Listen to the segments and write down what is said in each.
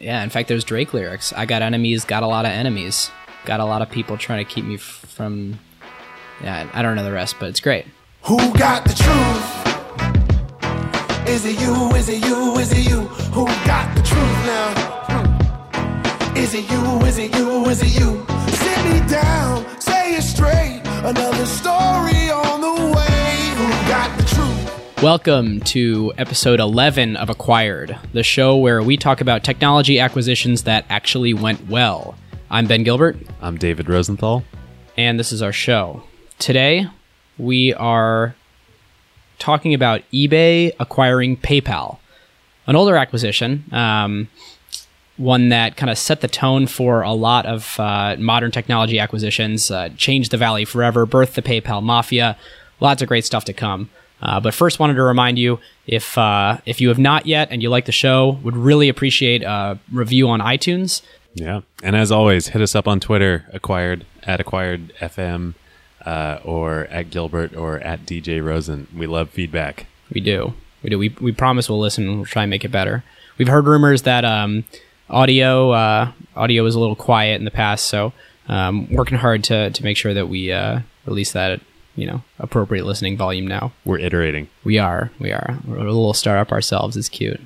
Yeah, in fact, there's Drake lyrics. I got enemies, got a lot of enemies, got a lot of people trying to keep me from. Yeah, I don't know the rest, but it's great. Who got the truth? Is it you? Is it you? Is it you? Who got the truth now? Is it you? Is it you? Is it you? Sit me down, say it straight. Another story on the way. Who got? Welcome to episode 11 of Acquired, the show where we talk about technology acquisitions that actually went well. I'm Ben Gilbert, I'm David Rosenthal. and this is our show. Today, we are talking about eBay acquiring PayPal, an older acquisition, um, one that kind of set the tone for a lot of uh, modern technology acquisitions, uh, changed the valley forever, birthed the PayPal mafia. Lots of great stuff to come. Uh, but first, wanted to remind you if uh, if you have not yet and you like the show, would really appreciate a review on iTunes. Yeah. And as always, hit us up on Twitter, acquired at acquired FM, uh, or at Gilbert or at DJ Rosen. We love feedback. We do. We do. We, we promise we'll listen and we'll try and make it better. We've heard rumors that um, audio uh, audio was a little quiet in the past, so um, working hard to, to make sure that we uh, release that at you know appropriate listening volume now. We're iterating. We are. We are. We're a little startup ourselves. It's cute.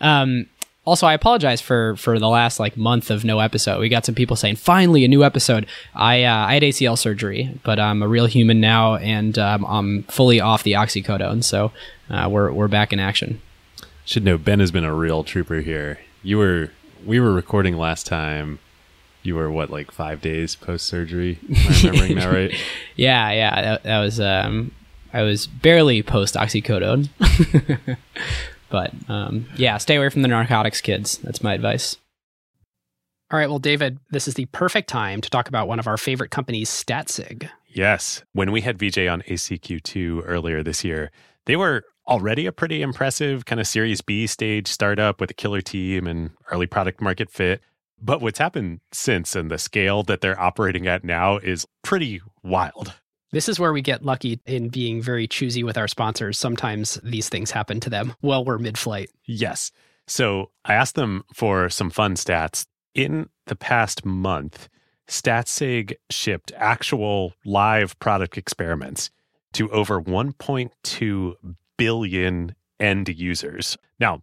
Um, also, I apologize for for the last like month of no episode. We got some people saying, "Finally, a new episode." I uh, I had ACL surgery, but I'm a real human now, and um, I'm fully off the oxycodone, so uh, we're we're back in action. Should know Ben has been a real trooper here. You were we were recording last time. You were what, like five days post surgery? Am I remembering that right? Yeah, yeah, that, that was um, I was barely post oxycodone, but um, yeah, stay away from the narcotics, kids. That's my advice. All right, well, David, this is the perfect time to talk about one of our favorite companies, Statsig. Yes. When we had VJ on ACQ2 earlier this year, they were already a pretty impressive kind of Series B stage startup with a killer team and early product market fit. But what's happened since and the scale that they're operating at now is pretty wild. This is where we get lucky in being very choosy with our sponsors. Sometimes these things happen to them while we're mid flight. Yes. So I asked them for some fun stats. In the past month, StatSig shipped actual live product experiments to over 1.2 billion end users. Now,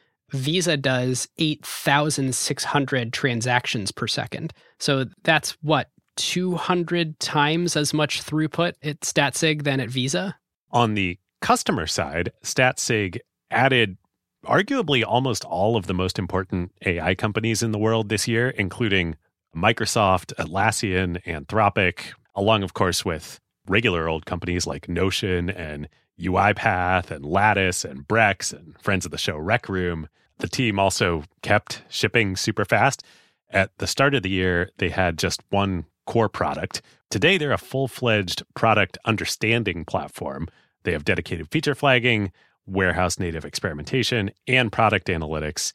Visa does 8,600 transactions per second. So that's what, 200 times as much throughput at StatSig than at Visa? On the customer side, StatSig added arguably almost all of the most important AI companies in the world this year, including Microsoft, Atlassian, Anthropic, along, of course, with regular old companies like Notion and UiPath and Lattice and Brex and friends of the show Rec Room. The team also kept shipping super fast. At the start of the year, they had just one core product. Today, they're a full fledged product understanding platform. They have dedicated feature flagging, warehouse native experimentation, and product analytics.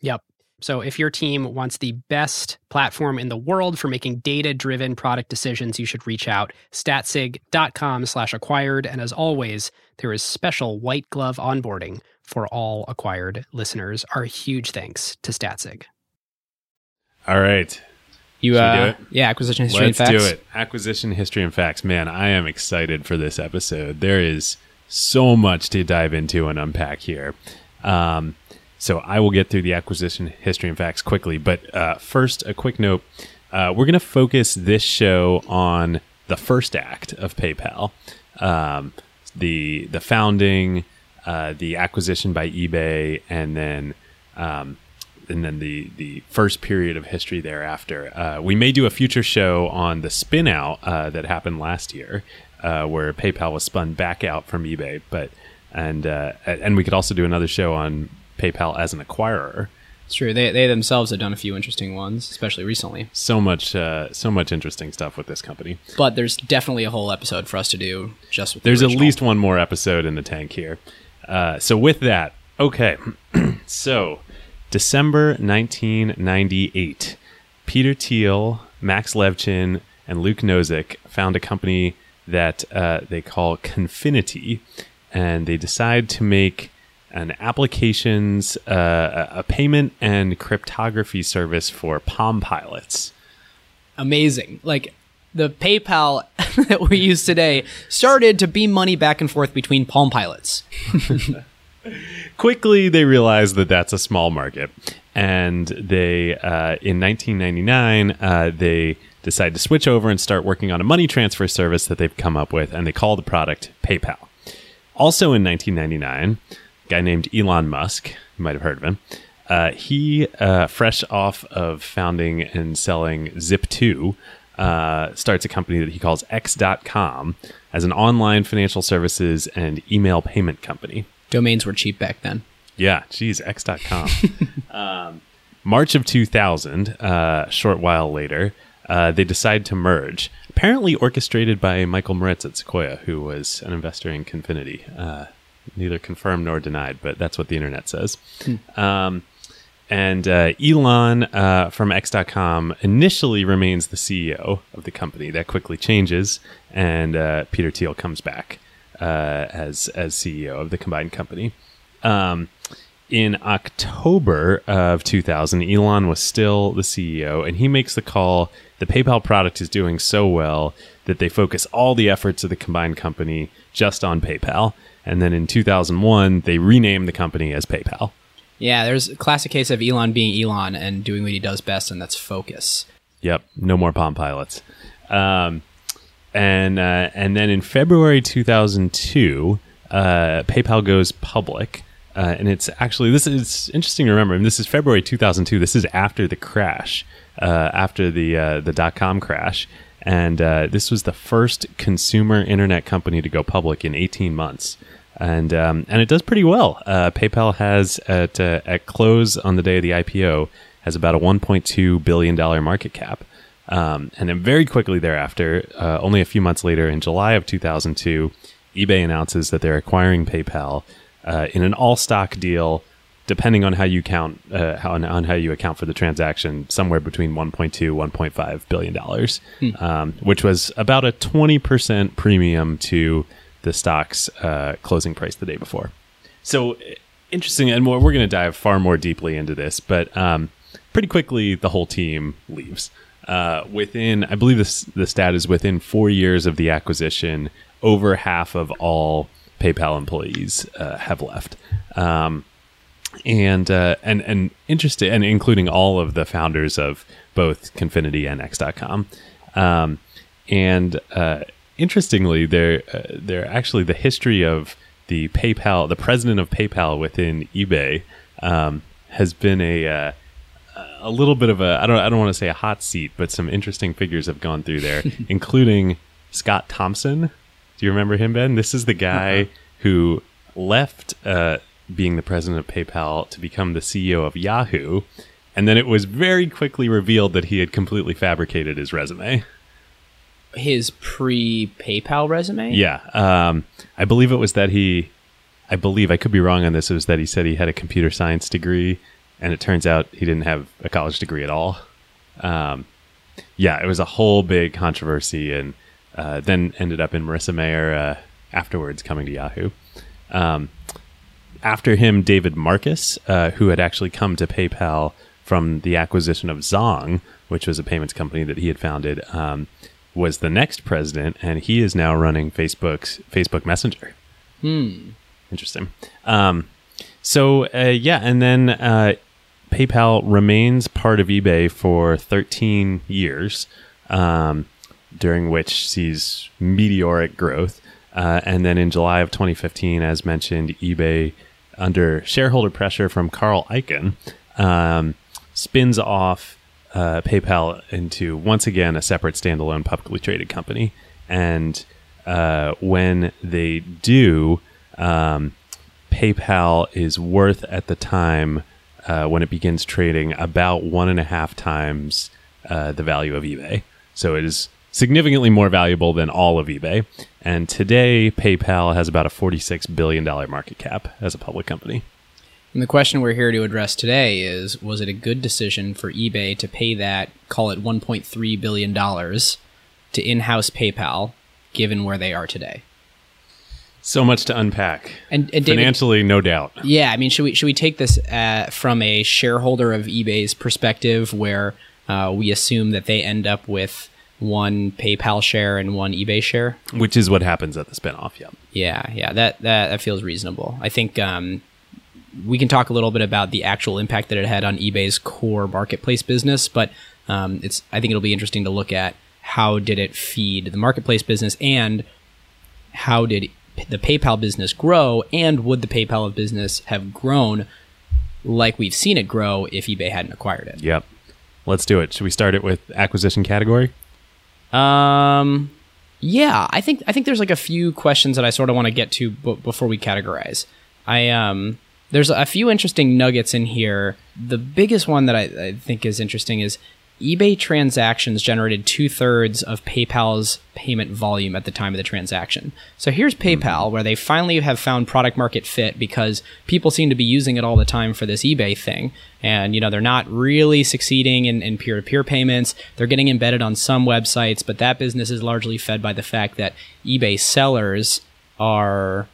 Yep. So if your team wants the best platform in the world for making data-driven product decisions, you should reach out statsig.com slash acquired. And as always, there is special white glove onboarding for all acquired listeners. Our huge thanks to Statsig. All right. You, Should we uh, do it? yeah, acquisition history Let's and facts. do it. Acquisition history and facts. Man, I am excited for this episode. There is so much to dive into and unpack here. Um, so I will get through the acquisition history and facts quickly. But uh, first, a quick note: uh, we're going to focus this show on the first act of PayPal, um, the the founding, uh, the acquisition by eBay, and then um, and then the the first period of history thereafter. Uh, we may do a future show on the spin out uh, that happened last year, uh, where PayPal was spun back out from eBay, but and uh, and we could also do another show on PayPal as an acquirer. It's true. They, they themselves have done a few interesting ones, especially recently. So much uh, so much interesting stuff with this company. But there's definitely a whole episode for us to do just with. the There's at least one more episode in the tank here. Uh, so with that, okay, so December 1998, Peter Thiel, Max Levchin, and Luke Nosek found a company that uh, they call Confinity, and they decide to make an applications, uh, a a payment and cryptography service for Palm Pilots. amazing. Like the PayPal that we use today started to beam money back and forth between Palm Pilots. quickly they realized that that's a small market and they uh, in 1999 uh, they decide to switch over and start working on a money transfer service that they've come up with and they call the product paypal also in 1999 a guy named elon musk you might have heard of him uh, he uh, fresh off of founding and selling zip2 uh, starts a company that he calls x.com as an online financial services and email payment company Domains were cheap back then. yeah, geez, X.com. um, March of 2000, uh, a short while later, uh, they decide to merge. Apparently orchestrated by Michael Moritz at Sequoia, who was an investor in Confinity. Uh, neither confirmed nor denied, but that's what the internet says. Um, and uh, Elon uh, from X.com initially remains the CEO of the company. That quickly changes, and uh, Peter Thiel comes back uh, as as CEO of the combined company. Um, in October of 2000, Elon was still the CEO, and he makes the call the PayPal product is doing so well that they focus all the efforts of the combined company just on PayPal. And then in 2001, they rename the company as PayPal. Yeah, there's a classic case of Elon being Elon and doing what he does best, and that's focus. Yep, no more Palm Pilots. Um, and uh, and then in February 2002, uh, PayPal goes public, uh, and it's actually this is interesting to remember. This is February 2002. This is after the crash, uh, after the uh, the dot com crash, and uh, this was the first consumer internet company to go public in 18 months. And um, and it does pretty well. Uh, PayPal has at uh, at close on the day of the IPO has about a 1.2 billion dollar market cap. Um, and then very quickly thereafter, uh, only a few months later, in July of 2002, eBay announces that they're acquiring PayPal uh, in an all-stock deal. Depending on how you count, uh, how, on, on how you account for the transaction, somewhere between 1.2, 1.5 billion dollars, um, which was about a 20 percent premium to the stock's uh, closing price the day before. So interesting, and more, we're going to dive far more deeply into this, but um, pretty quickly the whole team leaves. Uh, within, I believe this the stat is within four years of the acquisition, over half of all PayPal employees uh, have left. Um, and uh, and and interesting, and including all of the founders of both Confinity and X.com. Um, and uh, interestingly, they're uh, they're actually the history of the PayPal, the president of PayPal within eBay, um, has been a uh, a little bit of a I don't I don't want to say a hot seat, but some interesting figures have gone through there, including Scott Thompson. Do you remember him, Ben? This is the guy who left uh, being the president of PayPal to become the CEO of Yahoo, and then it was very quickly revealed that he had completely fabricated his resume. His pre PayPal resume? Yeah, um, I believe it was that he. I believe I could be wrong on this. It was that he said he had a computer science degree, and it turns out he didn't have a college degree at all. Um, yeah, it was a whole big controversy, and uh, then ended up in Marissa Mayer uh, afterwards coming to Yahoo. Um, after him, David Marcus, uh, who had actually come to PayPal from the acquisition of Zong, which was a payments company that he had founded, um, was the next president, and he is now running Facebook's Facebook Messenger. Hmm. Interesting. Um, so uh, yeah, and then uh, PayPal remains part of eBay for 13 years, um, during which sees meteoric growth. Uh, and then in July of 2015, as mentioned, eBay, under shareholder pressure from Carl Icahn, um, spins off uh, PayPal into once again a separate standalone publicly traded company. And uh, when they do, um, PayPal is worth at the time uh, when it begins trading about one and a half times uh, the value of eBay. So it is significantly more valuable than all of eBay. And today, PayPal has about a $46 billion market cap as a public company. And the question we're here to address today is Was it a good decision for eBay to pay that, call it $1.3 billion, to in house PayPal, given where they are today? So much to unpack. And, and David, Financially, no doubt. Yeah, I mean, should we should we take this uh, from a shareholder of eBay's perspective, where uh, we assume that they end up with one PayPal share and one eBay share? Which is what happens at the spinoff. Yeah. Yeah, yeah, that that, that feels reasonable. I think um, we can talk a little bit about the actual impact that it had on eBay's core marketplace business, but um, it's I think it'll be interesting to look at how did it feed the marketplace business and how did the PayPal business grow, and would the PayPal business have grown like we've seen it grow if eBay hadn't acquired it? Yep. Let's do it. Should we start it with acquisition category? Um, yeah, I think I think there's like a few questions that I sort of want to get to b- before we categorize. I um, there's a few interesting nuggets in here. The biggest one that I, I think is interesting is eBay transactions generated two thirds of PayPal's payment volume at the time of the transaction. So here's hmm. PayPal, where they finally have found product market fit because people seem to be using it all the time for this eBay thing. And, you know, they're not really succeeding in, in peer-to-peer payments. They're getting embedded on some websites, but that business is largely fed by the fact that eBay sellers are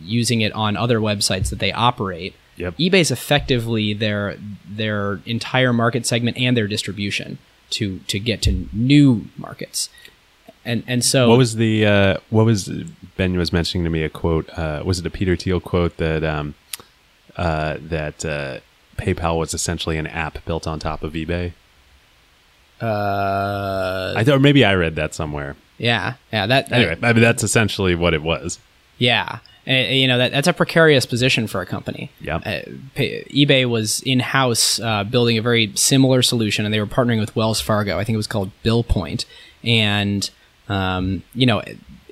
using it on other websites that they operate. Yep. eBay's effectively their their entire market segment and their distribution to to get to new markets. And and so What was the uh, what was Ben was mentioning to me a quote? Uh, was it a Peter Thiel quote that um, uh, that uh, PayPal was essentially an app built on top of eBay? uh I thought maybe I read that somewhere. yeah, yeah, that, that Anyway, I mean that's essentially what it was. Yeah. And, you know, that, that's a precarious position for a company. Yep. Uh, eBay was in house uh, building a very similar solution, and they were partnering with Wells Fargo. I think it was called BillPoint. And, um, you know,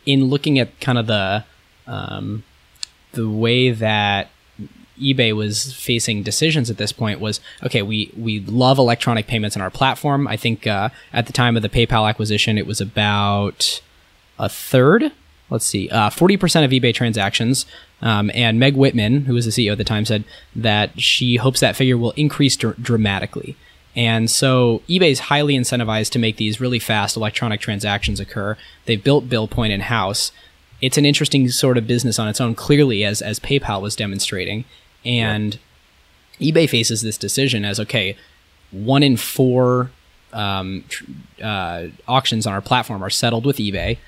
in looking at kind of the, um, the way that eBay was facing decisions at this point was okay. We we love electronic payments in our platform. I think uh, at the time of the PayPal acquisition, it was about a third. Let's see, uh, forty percent of eBay transactions. Um, and Meg Whitman, who was the CEO at the time, said that she hopes that figure will increase dr- dramatically. And so eBay is highly incentivized to make these really fast electronic transactions occur. They've built BillPoint in house. It's an interesting sort of business on its own, clearly, as as PayPal was demonstrating. And eBay faces this decision as okay, one in four um, tr- uh, auctions on our platform are settled with eBay.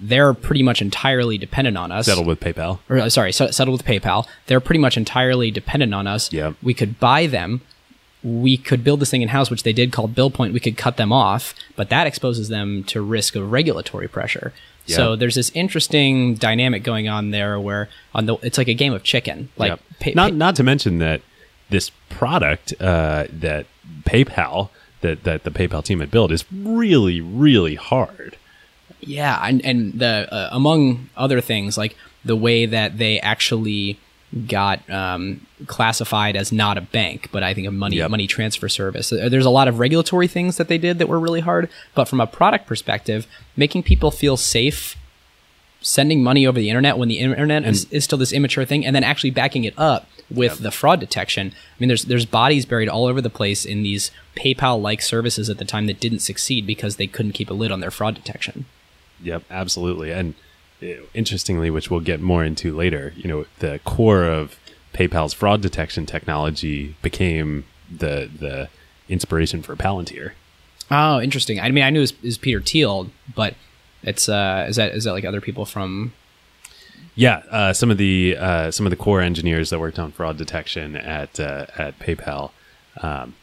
They're pretty much entirely dependent on us. Settled with PayPal. Or, uh, sorry, so- settled with PayPal. They're pretty much entirely dependent on us. Yep. We could buy them. We could build this thing in house, which they did called BillPoint. We could cut them off, but that exposes them to risk of regulatory pressure. Yeah. So there's this interesting dynamic going on there where on the it's like a game of chicken. Like Yep. pay- not pay- not to mention that this product uh, that PayPal that that the PayPal team had built is really really hard. Yeah, and and the uh, among other things, like the way that they actually got um, classified as not a bank, but I think a money Yep. money transfer service. Uh, There's a lot of regulatory things that they did that were really hard, but from a product perspective, making people feel safe sending money over the internet when the internet is, is still this immature thing, and then actually backing it up with the fraud detection. I mean, there's there's bodies buried all over the place in these PayPal-like services at the time that didn't succeed because they couldn't keep a lid on their fraud detection. Yep, absolutely. And uh, interestingly, which we'll get more into later, you know, the core of PayPal's fraud detection technology became the the inspiration for Palantir. Oh, interesting. I mean, I knew it was, it was Peter Thiel, but it's uh, is that is that like other people from? Yeah, uh, some of the uh, some of the core engineers that worked on fraud detection at uh, at PayPal um,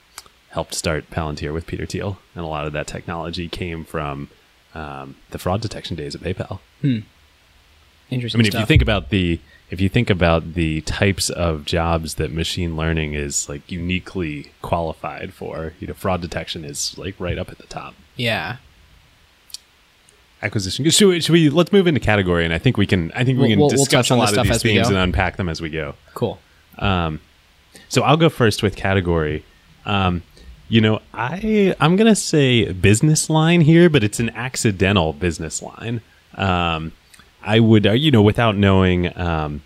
helped start Palantir with Peter Thiel, and a lot of that technology came from um, the fraud detection days at PayPal. Hmm. Interesting I mean, if you think about the if you think about the types of jobs that machine learning is like uniquely qualified for, you know, fraud detection is like right up at the top. yeah, Acquisition. Should we, should we let's move into category, and I think we can. I think we We'll- can we'll- we'll discuss a lot of stuff these themes and unpack them as we go. cool. Um, So I'll go first with category. Um, you know, I I'm gonna say business line here, but it's an accidental business line. Um, I would, uh, you know, without knowing, um,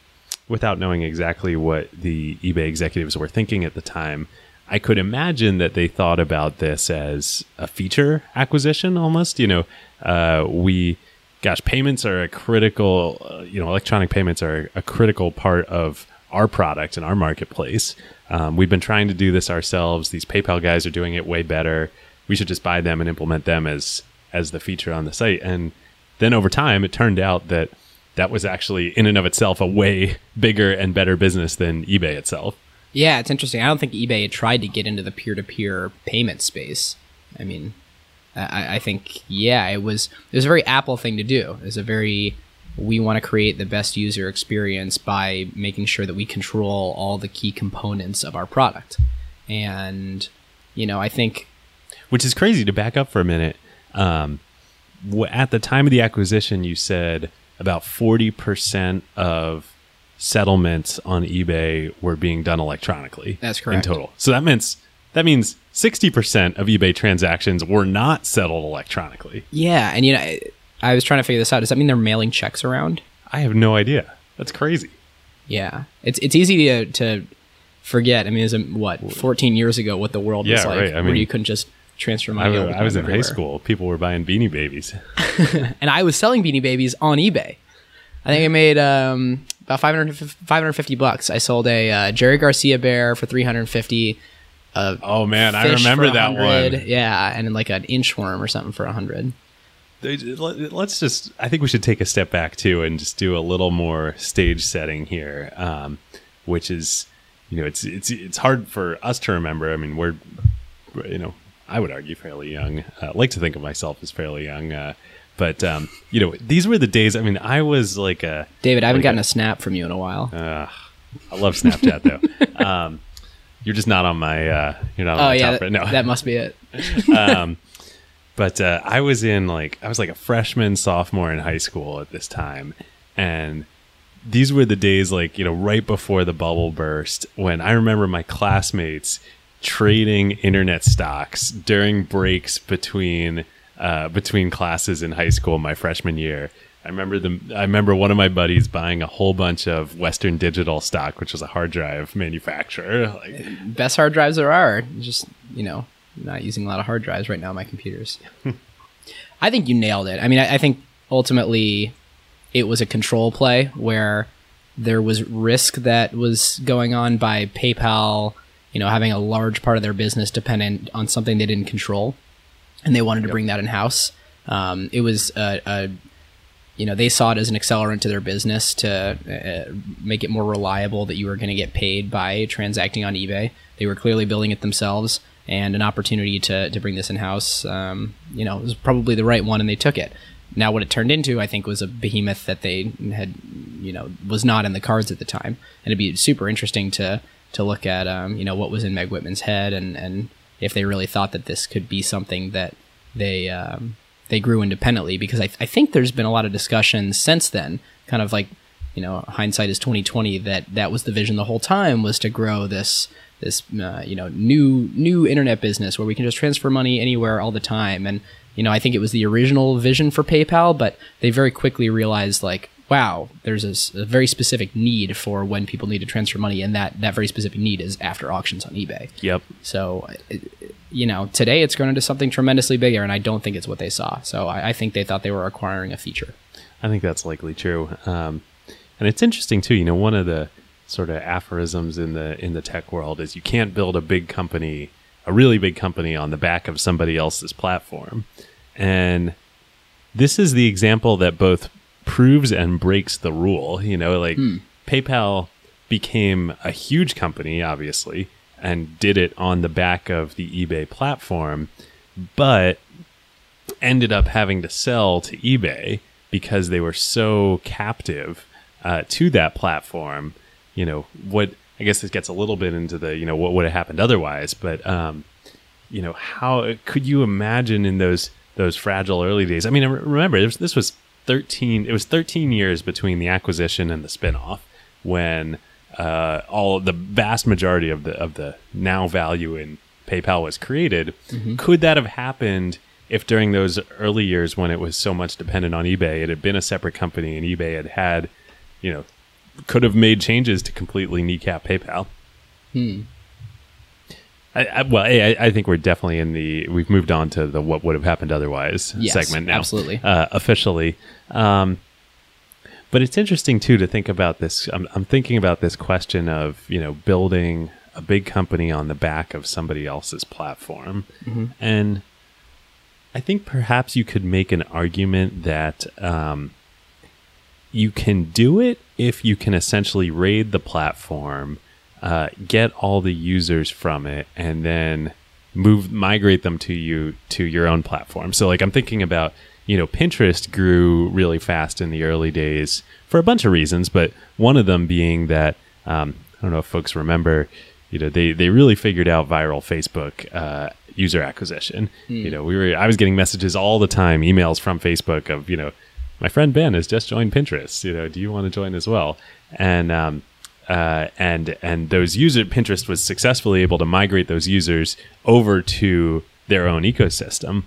without knowing exactly what the eBay executives were thinking at the time, I could imagine that they thought about this as a feature acquisition almost. You know, uh, we, gosh, payments are a critical, uh, you know, electronic payments are a critical part of our product and our marketplace. Um, we've been trying to do this ourselves. These PayPal guys are doing it way better. We should just buy them and implement them as as the feature on the site. And then over time, it turned out that that was actually in and of itself a way bigger and better business than eBay itself. Yeah, it's interesting. I don't think eBay had tried to get into the peer-to-peer payment space. I mean, I, I think yeah, it was it was a very Apple thing to do. It was a very we want to create the best user experience by making sure that we control all the key components of our product. And you know, I think which is crazy to back up for a minute. Um, at the time of the acquisition, you said about 40% of settlements on eBay were being done electronically. That's correct. In total. So that means that means 60% of eBay transactions were not settled electronically. yeah, and you know, I, I was trying to figure this out. Does that mean they're mailing checks around? I have no idea. That's crazy. Yeah, it's it's easy to to forget. I mean, it um, what 14 years ago what the world was Yeah, like, right. I where mean, you couldn't just transfer money. was- I was in high school. People were buying beanie babies. and I was selling Beanie Babies on eBay. I think I made um, about 500, 550 bucks. I sold a uh, Jerry Garcia bear for 350. A Oh, man. I remember that one. Yeah, and like an inchworm or something for a 100. They- let- Let's just. I think we should take a step back too and just do a little more stage setting here, um, which is, you know, it's it's it's hard for us to remember. I mean, we're, you know, I would argue fairly young. Uh, I like to think of myself as fairly young, uh, but um, you know, these were the days. I mean, I was like a. David, I haven't like gotten a snap from you in a while. Uh, I love Snapchat though. um, you're just not on my. Uh, you're not on oh my yeah, top that, right now. that must be it. but uh, I was in like I was like a freshman, sophomore in high school at this time, and these were the days like you know right before the bubble burst when I remember my classmates trading internet stocks during breaks between uh, between classes in high school my freshman year. I remember the I remember one of my buddies buying a whole bunch of Western Digital stock, which was a hard drive manufacturer. Like, Best hard drives there are. Just you know, not using a lot of hard drives right now on my computers. I think you nailed it. I mean, I, I think ultimately it was a control play where there was risk that was going on by PayPal, you know, having a large part of their business dependent on something they didn't control, and they wanted to bring that in house. Um, it was a, a you know they saw it as an accelerant to their business to uh, make it more reliable that you were going to get paid by transacting on eBay. They were clearly building it themselves, and an opportunity to to bring this in house, um, you know, was probably the right one, and they took it. Now, what it turned into, I think, was a behemoth that they had, you know, was not in the cards at the time, and it'd be super interesting to to look at, um, you know, what was in Meg Whitman's head, and and if they really thought that this could be something that they um, they grew independently because I, I think there's been a lot of discussion since then kind of like you know hindsight is 2020 that that was the vision the whole time was to grow this this uh, you know new new internet business where we can just transfer money anywhere all the time and you know I think it was the original vision for PayPal but they very quickly realized like wow there's a very specific need for when people need to transfer money and that that very specific need is after auctions on eBay yep. so, you know, today it's grown into something tremendously bigger, and I don't think it's what they saw. So I, I think they thought they were acquiring a feature. I think that's likely true. Um, and it's interesting too. You know, one of the sort of aphorisms in the in the tech world is you can't build a big company, a really big company, on the back of somebody else's platform. And this is the example that both proves and breaks the rule. You know, like PayPal became a huge company, obviously, and did it on the back of the eBay platform, but ended up having to sell to eBay because they were so captive uh, to that platform. You know what? I guess this gets a little bit into the you know what would have happened otherwise, but um, you know how could you imagine in those those fragile early days? I mean, remember this, this was thirteen. It was thirteen years between the acquisition and the spinoff when uh, all the vast majority of the of the now value in PayPal was created. Mm-hmm. Could that have happened if during those early years when it was so much dependent on eBay, it had been a separate company and eBay had had, you know, could have made changes to completely kneecap PayPal? Hmm. I, I, well, I, I think we're definitely in the. We've moved on to the what would have happened otherwise Yes, segment now. absolutely. uh, officially. Um, but it's interesting too to think about this. I'm, I'm thinking about this question of you know building a big company on the back of somebody else's platform, and I think perhaps you could make an argument that um, you can do it if you can essentially raid the platform, uh, get all the users from it, and then move migrate them to you to your own platform. So like I'm thinking about you know Pinterest grew really fast in the early days for a bunch of reasons, but one of them being that um, I don't know if folks remember, you know they they really figured out viral Facebook uh, user acquisition. You know we were I was getting messages all the time, emails from Facebook of you know my friend Ben has just joined Pinterest. You know, do you want to join as well? And um, uh, and and those user Pinterest was successfully able to migrate those users over to their own ecosystem.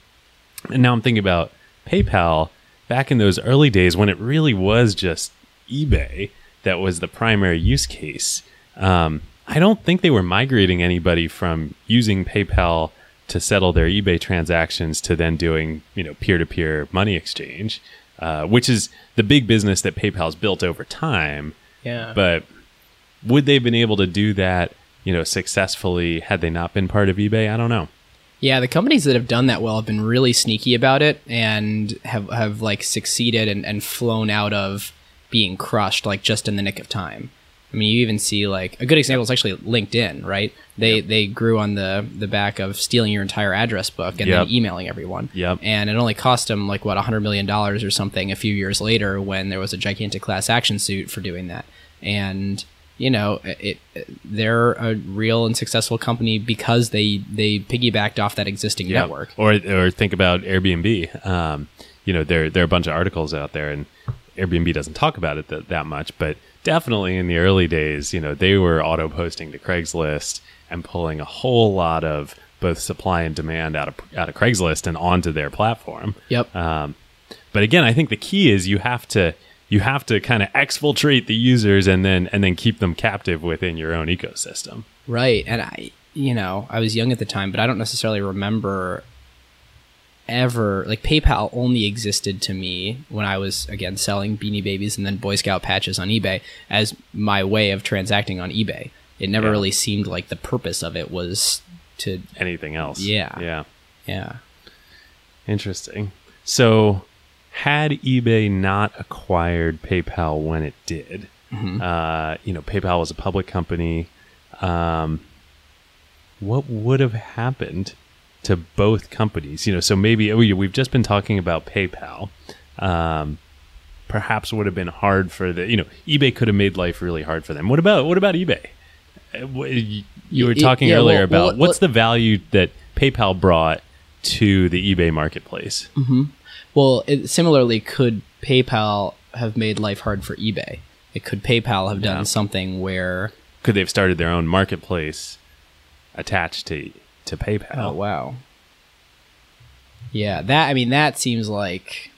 And now I'm thinking about PayPal back in those early days when it really was just eBay that was the primary use case. Um, I don't think they were migrating anybody from using PayPal to settle their eBay transactions to then doing you know peer to peer money exchange, uh, which is the big business that PayPal's built over time. Yeah. But would they have been able to do that, you know, successfully had they not been part of eBay? I don't know. Yeah, the companies that have done that well have been really sneaky about it and have, have like succeeded and, and flown out of being crushed like just in the nick of time. I mean, you even see like a good example is actually LinkedIn, right? They they grew on the the back of stealing your entire address book and Yep. then emailing everyone. Yep. And it only cost them like what hundred million dollars or something a few years later when there was a gigantic class action suit for doing that. And you know, it, it they're a real and successful company because they they piggybacked off that existing Yeah. network. Or or think about Airbnb. Um, you know, there there are a bunch of articles out there, and Airbnb doesn't talk about it that, that much, but definitely in the early days, you know, they were auto posting to Craigslist and pulling a whole lot of both supply and demand out of out of Craigslist and onto their platform. Yep. Um, but again, I think the key is you have to you have to kind of exfiltrate the users and then and then keep them captive within your own ecosystem. Right. And I, you know, I was young at the time, but I don't necessarily remember ever like PayPal only existed to me when I was again selling beanie babies and then Boy Scout patches on eBay as my way of transacting on eBay. It never Yeah. really seemed like the purpose of it was to Anything else? Yeah. yeah. yeah. Interesting. So, had eBay not acquired PayPal when it did, uh, you know, PayPal was a public company. Um, what would have happened to both companies? You know, so maybe oh, we've just been talking about PayPal. Um, perhaps would have been hard for the you know eBay could have made life really hard for them. What about what about eBay? Uh, You were talking yeah, earlier well- about well, what's the value that PayPal brought to the eBay marketplace. Well, it, similarly, could PayPal have made life hard for eBay? It could PayPal have done Yeah. something where Could they have started their own marketplace attached to to PayPal? Oh wow. Yeah, that I mean that seems like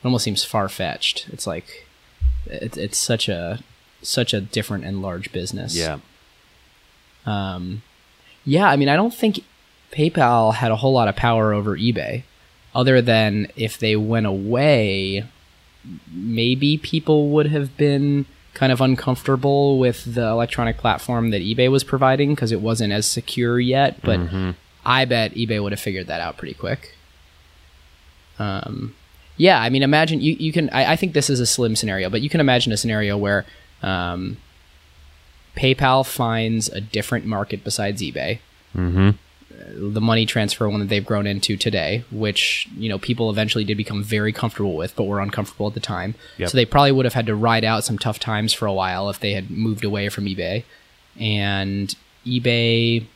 it almost seems far fetched. It's like it's it's such a such a different and large business. Yeah. Um yeah, I mean I don't think PayPal had a whole lot of power over eBay other than if they went away maybe people would have been kind of uncomfortable with the electronic platform that eBay was providing because it wasn't as secure yet. But I bet eBay would have figured that out pretty quick. Um, yeah, I mean, imagine you, you can. I, I think this is a slim scenario, but you can imagine a scenario where um, PayPal finds a different market besides eBay. Mm-hmm. The money transfer one that they've grown into today, which you know people eventually did become very comfortable with, but were uncomfortable at the time. Yep. So they probably would have had to ride out some tough times for a while if they had moved away from eBay, and eBay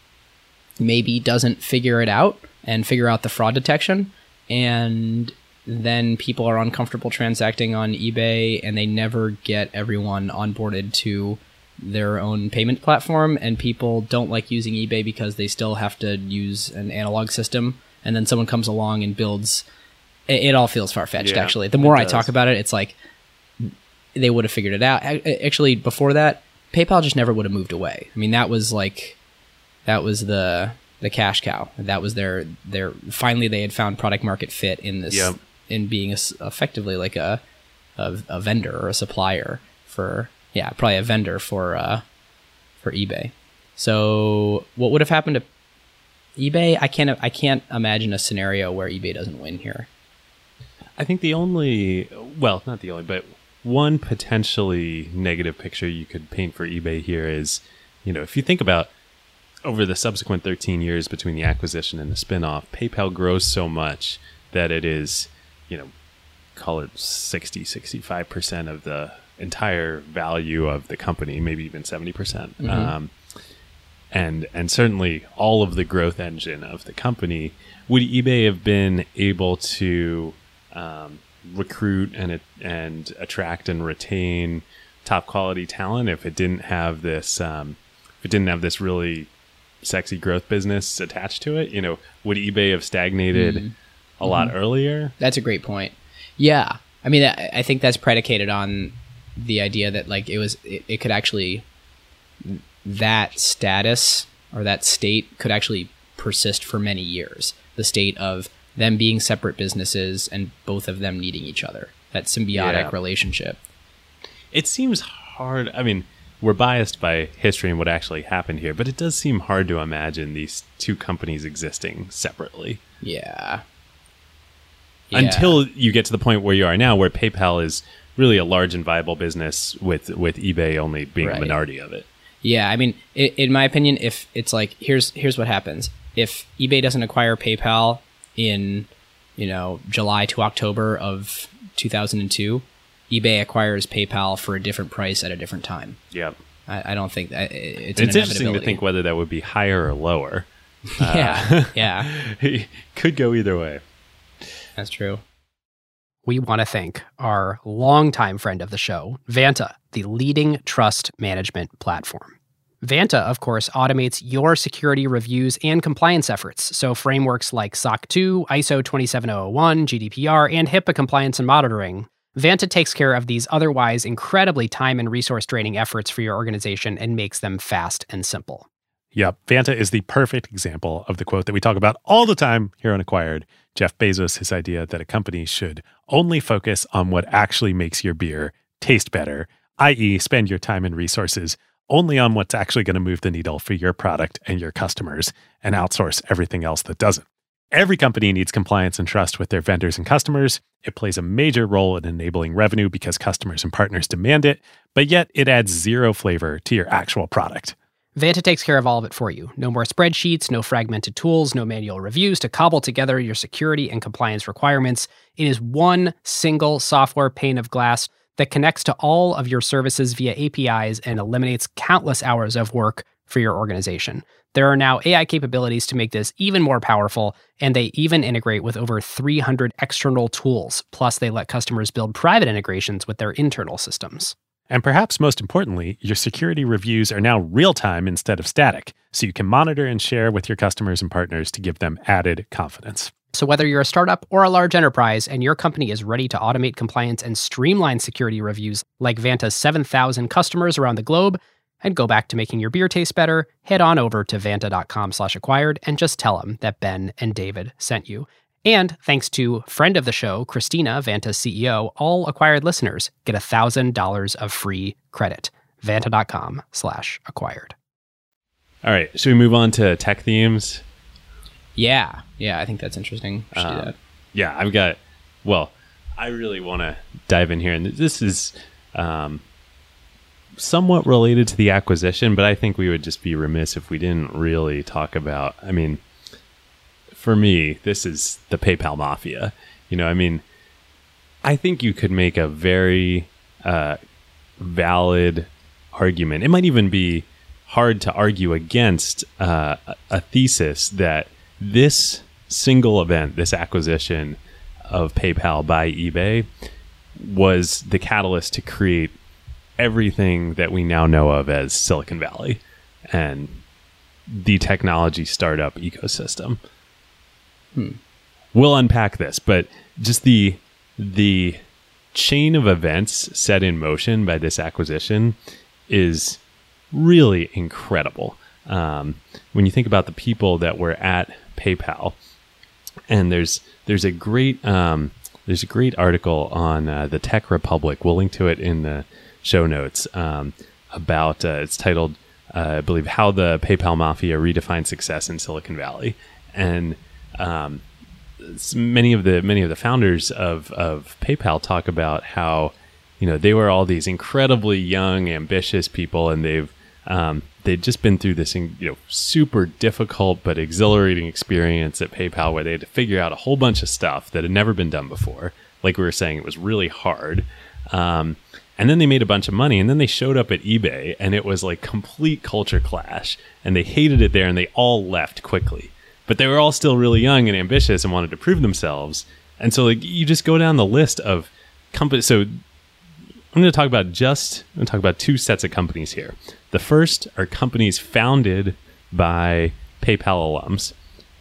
maybe doesn't figure it out and figure out the fraud detection, and then people are uncomfortable transacting on eBay and they never get everyone onboarded to their own payment platform and people don't like using eBay because they still have to use an analog system. And then someone comes along and builds it, it all feels far-fetched Yeah, actually. The more i talk about it it's like they would have figured it out. Actually before that paypal just never would have moved away. I mean that was like that was the the cash cow. That was their their finally they had found product market fit in this Yep. in being a effectively like a, a a vendor or a supplier for yeah probably a vendor for uh for ebay. So what would have happened to ebay? I can't i can't imagine a scenario where ebay doesn't win here. I think the only, well, not the only, but one potentially negative picture you could paint for eBay here is, you know, if you think about over the subsequent 13 years between the acquisition and the spinoff, PayPal grows so much that it is, you know, call it 60, 65% of the entire value of the company, maybe even 70%. percent Um, and and certainly all of the growth engine of the company. Would eBay have been able to um, recruit and and attract and retain top quality talent if it didn't have this um, if it didn't have this really sexy growth business attached to it? You know, would eBay have stagnated a lot earlier? That's a great point. Yeah, I mean, I, I think that's predicated on the idea that like it was, it, it could actually that status or that state could actually persist for many years. The state of them being separate businesses and both of them needing each other. That symbiotic Yeah. relationship. It seems hard. I mean, we're biased by history and what actually happened here, but it does seem hard to imagine these two companies existing separately. Yeah. Yeah. until you get to the point where you are now, where PayPal is really a large and viable business with with eBay only being Right. a minority of it. Yeah, I mean, i in my opinion, if it's like here's here's what happens if eBay doesn't acquire PayPal in you know July to October of 2002, eBay acquires PayPal for a different price at a different time. Yeah, I, I don't think that it's, It's interesting to think whether that would be higher or lower. yeah, uh, yeah, It could go either way. that's true. We want to thank our longtime friend of the show, Vanta, the leading trust management platform. Vanta, of course, automates your security reviews and compliance efforts. So, frameworks like SOC 2, ISO 27001, GDPR, and HIPAA compliance and monitoring. Vanta takes care of these otherwise incredibly time and resource draining efforts for your organization and makes them fast and simple. Yep. Vanta is the perfect example of the quote that we talk about all the time here on Acquired. Jeff Bezos, his idea that a company should only focus on what actually makes your beer taste better, i.e., spend your time and resources only on what's actually going to move the needle for your product and your customers and outsource everything else that doesn't. Every company needs compliance and trust with their vendors and customers. It plays a major role in enabling revenue because customers and partners demand it, but yet it adds zero flavor to your actual product. Vanta takes care of all of it for you. No more spreadsheets, no fragmented tools, no manual reviews to cobble together your security and compliance requirements. It is one single software pane of glass that connects to all of your services via APIs and eliminates countless hours of work for your organization. There are now AI capabilities to make this even more powerful, and they even integrate with over 300 external tools. Plus, they let customers build private integrations with their internal systems. And perhaps most importantly, your security reviews are now real time instead of static, so you can monitor and share with your customers and partners to give them added confidence. So, whether you're a startup or a large enterprise and your company is ready to automate compliance and streamline security reviews like Vanta's 7,000 customers around the globe, and go back to making your beer taste better, head on over to vanta.com slash acquired and just tell them that Ben and David sent you. And thanks to friend of the show, Christina, Vanta's CEO, all acquired listeners get $1,000 of free credit. Vanta.com slash acquired. All right, should we move on to tech themes? Yeah, yeah, I think that's interesting. We should do Um, that. Yeah, I've got, well, I really want to dive in here. And this is um, somewhat related to the acquisition, but I think we would just be remiss if we didn't really talk about. I mean, for me, this is the PayPal mafia. You know, I mean, I think you could make a very uh, valid argument. It might even be hard to argue against uh, a- a thesis that this single event, this acquisition of PayPal by eBay, was the catalyst to create everything that we now know of as Silicon Valley and the technology startup ecosystem. We'll unpack this, but just the the chain of events set in motion by this acquisition is really incredible. Um, when you think about the people that were at PayPal, and there's there's a great um, there's a great article on uh, the Tech Republic. We'll link to it in the show notes um, about uh, it's titled uh, I believe how the PayPal mafia redefined success in Silicon Valley, and um, many of the many of the founders of of PayPal talk about how you know they were all these incredibly young, ambitious people, and they've um, they'd just been through this you know super difficult but exhilarating experience at PayPal where they had to figure out a whole bunch of stuff that had never been done before. Like we were saying, it was really hard. Um, and then they made a bunch of money, and then they showed up at eBay, and it was like complete culture clash, and they hated it there, and they all left quickly but they were all still really young and ambitious and wanted to prove themselves. And so, like, you just go down the list of companies. So, I'm going to talk about just I'm going to talk about two sets of companies here. The first are companies founded by PayPal alums: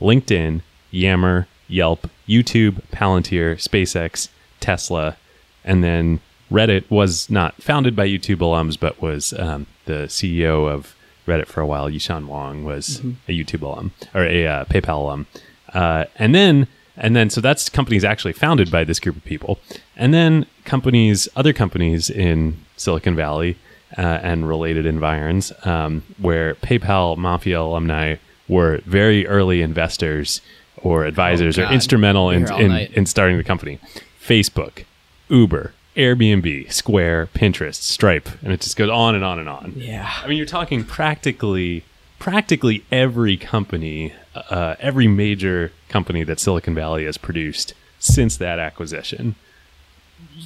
LinkedIn, Yammer, Yelp, YouTube, Palantir, SpaceX, Tesla, and then Reddit was not founded by YouTube alums, but was um, the CEO of Reddit for a while. Yishan Wong was a YouTube alum or a uh, PayPal alum, uh, and then and then so that's companies actually founded by this group of people, and then companies, other companies in Silicon Valley uh, and related environs, um, where PayPal mafia alumni were very early investors or advisors or instrumental in in, in starting the company. Facebook, Uber, Airbnb, Square, Pinterest, Stripe, and it just goes on and on and on. Yeah. I mean, you're talking practically, practically every company, uh, every major company that Silicon Valley has produced since that acquisition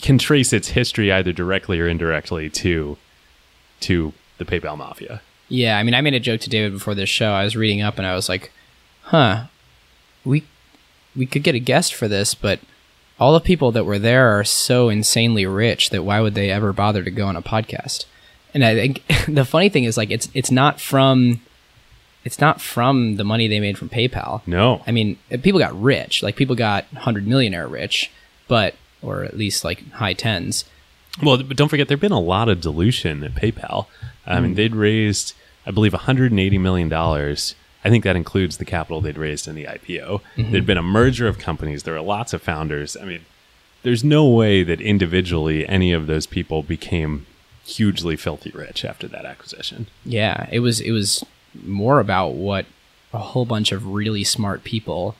can trace its history either directly or indirectly to to the PayPal mafia. Yeah, I mean, I made a joke to David before this show. I was reading up and I was like, "Huh, we we could get a guest for this, but all the people that were there are so insanely rich that why would they ever bother to go on a podcast?" And I think the funny thing is like it's it's not from it's not from the money they made from PayPal. No, I mean, people got rich, like people got hundred millionaire rich, but or at least like high tens. Well, but don't forget, there've been a lot of dilution at PayPal. I Hmm. mean, they'd raised, I believe, 180 million dollars. I think that includes the capital they'd raised in the IPO. Mm-hmm. There'd been a merger of companies. There were lots of founders. I mean, there's no way that individually any of those people became hugely filthy rich after that acquisition. Yeah, it was it was more about what a whole bunch of really smart people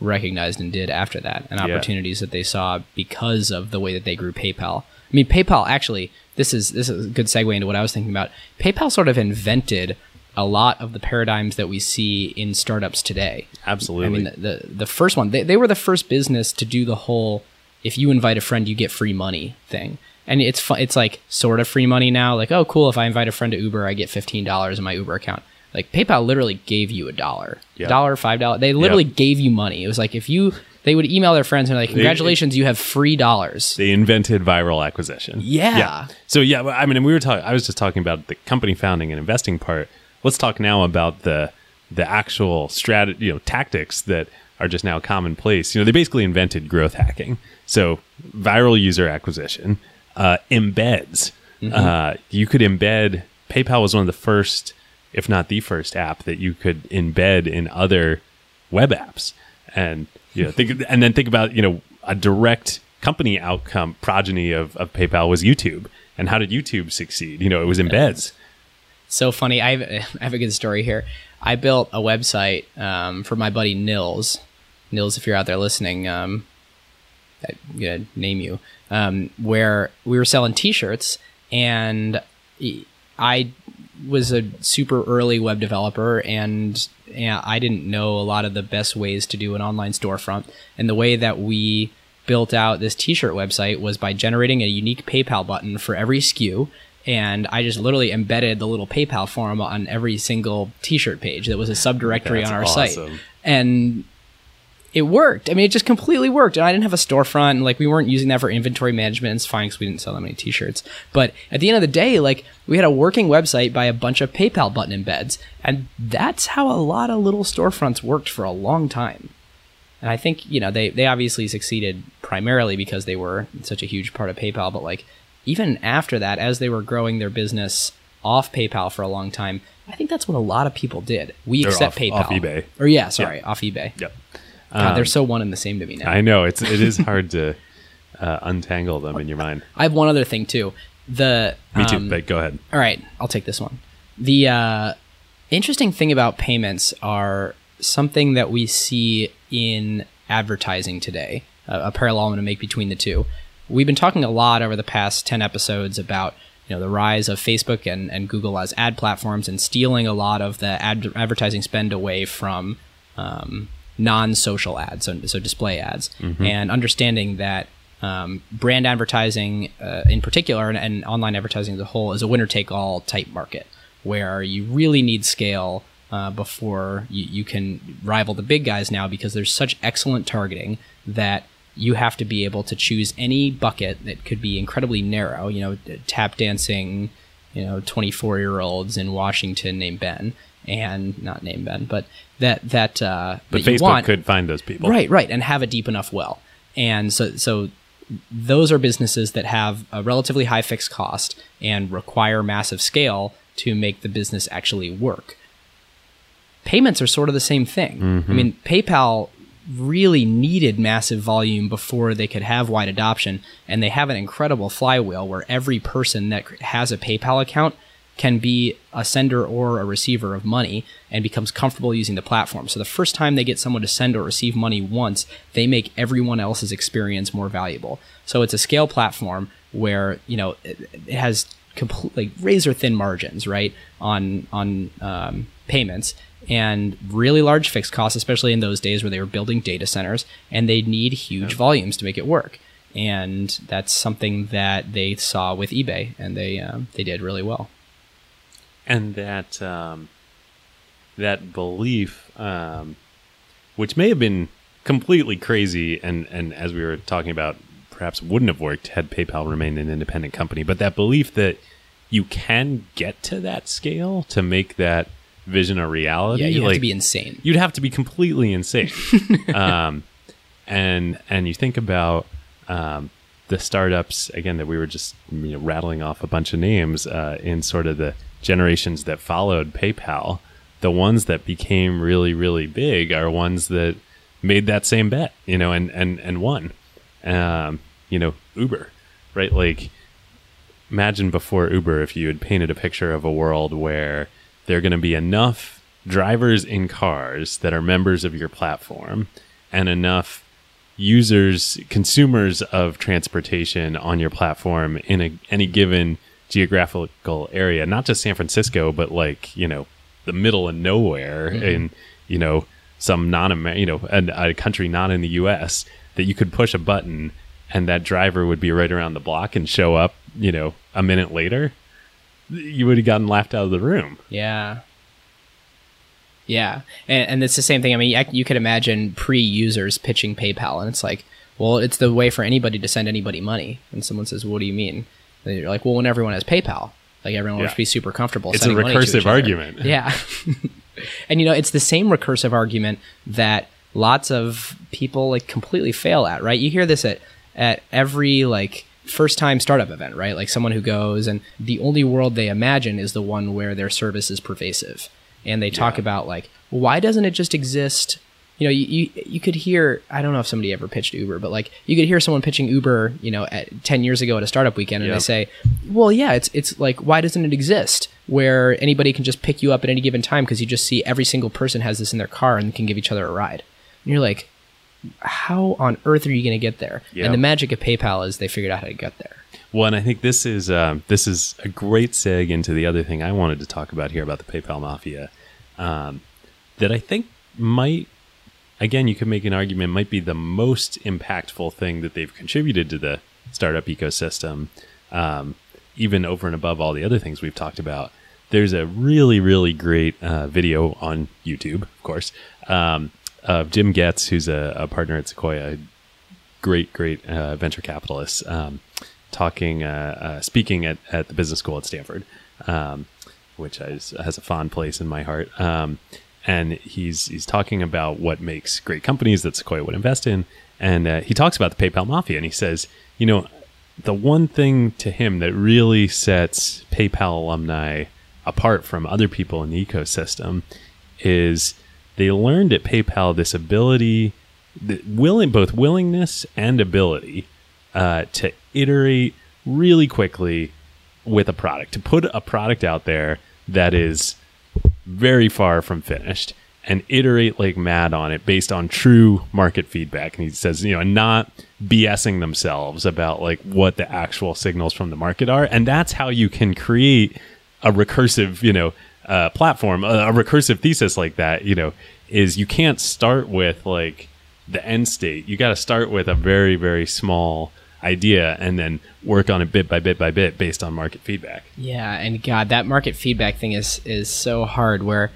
recognized and did after that, and Yeah. opportunities that they saw because of the way that they grew PayPal. I mean, PayPal actually this is this is a good segue into what I was thinking about. PayPal sort of invented a lot of the paradigms that we see in startups today. Absolutely. I mean, the, the the first one, they, they were the first business to do the whole if you invite a friend, you get free money thing. And it's it's like sort of free money now. Like, oh, cool. If I invite a friend to Uber, I get fifteen dollars in my Uber account. Like PayPal literally gave you a dollar, Yeah. dollar, five dollars. They literally Yep. gave you money. It was like if you they would email their friends and like, congratulations, you have free dollars. they invented viral acquisition. Yeah. yeah. So yeah, I mean, we were talking. I was just talking about the company founding and investing part. Let's talk now about the the actual strategy, you know, tactics that are just now commonplace. You know, they basically invented growth hacking. So viral user acquisition, uh, embeds. Uh, you could embed. PayPal was one of the first, if not the first, app that you could embed in other web apps, and you know, think, and then think about you know a direct company outcome progeny of, of PayPal was YouTube, and how did YouTube succeed? You know, it was embeds. So funny. I have, I have a good story here. I built a website um, for my buddy Nils. Nils, if you're out there listening, um, I'm gonna name you. Um, where we were selling T-shirts, and I was a super early web developer, and and I didn't know a lot of the best ways to do an online storefront. And the way that we built out this t-shirt website was by generating a unique PayPal button for every SKU. And I just literally embedded the little PayPal form on every single t-shirt page that was a subdirectory That's on our site. And it worked. I mean, it just completely worked. And I didn't have a storefront. And like, we weren't using that for inventory management. It's fine because we didn't sell that many t shirts. But at the end of the day, like, we had a working website by a bunch of PayPal button embeds. And that's how a lot of little storefronts worked for a long time. And I think, you know, they, they obviously succeeded primarily because they were such a huge part of PayPal. But like, even after that, as they were growing their business off PayPal for a long time, I think that's what a lot of people did. We Or accept off- PayPal. off eBay. Or yeah, sorry, off eBay. Yep. God, they're so one and the same to me now. I know it's it is hard to uh, untangle them in your mind. I have one other thing too. The Me too. um, but go ahead. all right, I'll take this one. The uh, interesting thing about payments are something that we see in advertising today. Uh, a parallel I'm going to make between the two. We've been talking a lot over the past ten episodes about you know the rise of Facebook and, and Google as ad platforms and stealing a lot of the ad- advertising spend away from um, non-social ads, so, so display ads, and understanding that um, brand advertising uh, in particular and, and online advertising as a whole is a winner-take-all type market where you really need scale uh, before you, you can rival the big guys now because there's such excellent targeting that you have to be able to choose any bucket that could be incredibly narrow, you know, tap dancing, you know, 24 year olds in Washington named Ben and not named Ben, but that, that, uh, But that Facebook want. could find those people. Right, right, and have a deep enough well. And so, so those are businesses that have a relatively high fixed cost and require massive scale to make the business actually work. Payments are sort of the same thing. I mean, PayPal really needed massive volume before they could have wide adoption, and they have an incredible flywheel where every person that has a PayPal account can be a sender or a receiver of money and becomes comfortable using the platform. So the first time they get someone to send or receive money once, they make everyone else's experience more valuable. So it's a scale platform where, you know, it, has complete like razor thin margins, right? On on um, payments and really large fixed costs, especially in those days where they were building data centers and they need huge volumes to make it work. And that's something that they saw with eBay, and they um, they did really well. and that um, that belief, um, which may have been completely crazy, and and as we were talking about, perhaps wouldn't have worked had PayPal remained an independent company. But that belief that you can get to that scale to make that vision a reality, Yeah, you have to be insane. you'd have to be completely insane. um, and and you think about um, the startups again that we were just you know, rattling off a bunch of names uh, in sort of the generations that followed PayPal. The ones that became really really big are ones that made that same bet, you know, and and and won. Um, you know, Uber, right? Like imagine before Uber if you had painted a picture of a world where there are going to be enough drivers in cars that are members of your platform and enough users, consumers of transportation on your platform in a, any given geographical area, not just San Francisco, but like, you know, the middle of nowhere mm-hmm. in, you know, some non, American, you know, a, a country not in the US that you could push a button and that driver would be right around the block and show up, you know, a minute later, you would have gotten laughed out of the room. Yeah. Yeah, and, and it's the same thing. I mean, I- you could imagine pre-users pitching PayPal, and it's like, well, it's the way for anybody to send anybody money. And someone says, "What do you mean?" And you're like, "Well, when everyone has PayPal, like everyone Yeah. to be super comfortable." It's a sending money to recursive argument. Yeah, and you know, it's the same recursive argument that lots of people like completely fail at. Right? You hear this at at every like first time startup event, right? Like someone who goes and the only world they imagine is the one where their service is pervasive. And they talk about like, why doesn't it just exist? You know, you, you you could hear I don't know if somebody ever pitched Uber, but like you could hear someone pitching Uber, you know, at 10 years ago at a startup weekend and Yep. they say, "Well, yeah, it's it's like why doesn't it exist where anybody can just pick you up at any given time because you just see every single person has this in their car and can give each other a ride." And you're like, how on earth are you going to get there? Yep. And the magic of PayPal is they figured out how to get there. Well, and I think this is um, this is a great seg into the other thing I wanted to talk about here about the PayPal mafia. Um, that I think might, again, you could make an argument, might be the most impactful thing that they've contributed to the startup ecosystem, um, even over and above all the other things we've talked about. There's a really, really great uh, video on YouTube, of course, of Jim Goetz, who's a, a partner at Sequoia, great, great uh, venture capitalist, um, talking, uh, uh, speaking at, at the business school at Stanford, um, which has, has a fond place in my heart. Um, and he's he's talking about what makes great companies that Sequoia would invest in, and uh, he talks about the PayPal mafia, and he says, you know, the one thing to him that really sets PayPal alumni apart from other people in the ecosystem is they learned at PayPal this ability, willing both willingness and ability uh, to iterate really quickly with a product, to put a product out there that is very far from finished and iterate like mad on it based on true market feedback. And he says, you know, and not BSing themselves about like what the actual signals from the market are. And that's how you can create a recursive, you know, uh, platform, a, a recursive thesis like that, you know, is you can't start with like the end state. You got to start with a very, very small idea and then work on it bit by bit by bit based on market feedback. Yeah, and God, that market feedback thing is is so hard. Where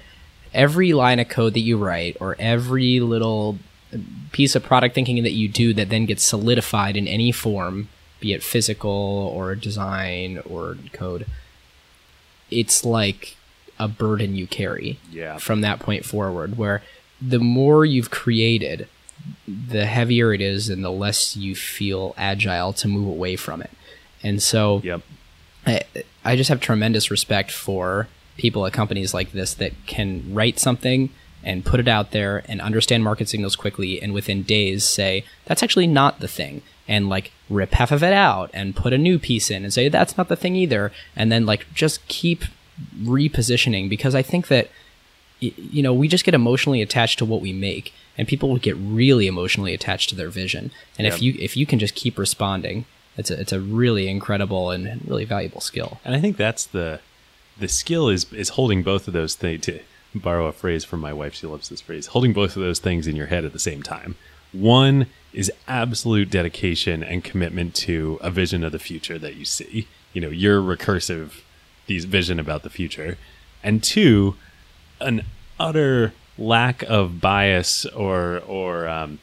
every line of code that you write, or every little piece of product thinking that you do, that then gets solidified in any form, be it physical or design or code, it's like a burden you carry. Yeah. From that point forward, where the more you've created, the heavier it is, and the less you feel agile to move away from it. And so, Yep. I, I just have tremendous respect for people at companies like this that can write something and put it out there and understand market signals quickly and within days say that's actually not the thing and like rip half of it out and put a new piece in and say that's not the thing either and then like just keep repositioning because I think that you know we just get emotionally attached to what we make and people will get really emotionally attached to their vision and if you if you can just keep responding it's a, it's a really incredible and and really valuable skill And I think that's the the skill is is holding both of those things to borrow a phrase from my wife, she loves this phrase, holding both of those things in your head at the same time. One is absolute dedication and commitment to a vision of the future that you see. You know, your recursive these vision about the future. And two, an utter lack of bias or or um,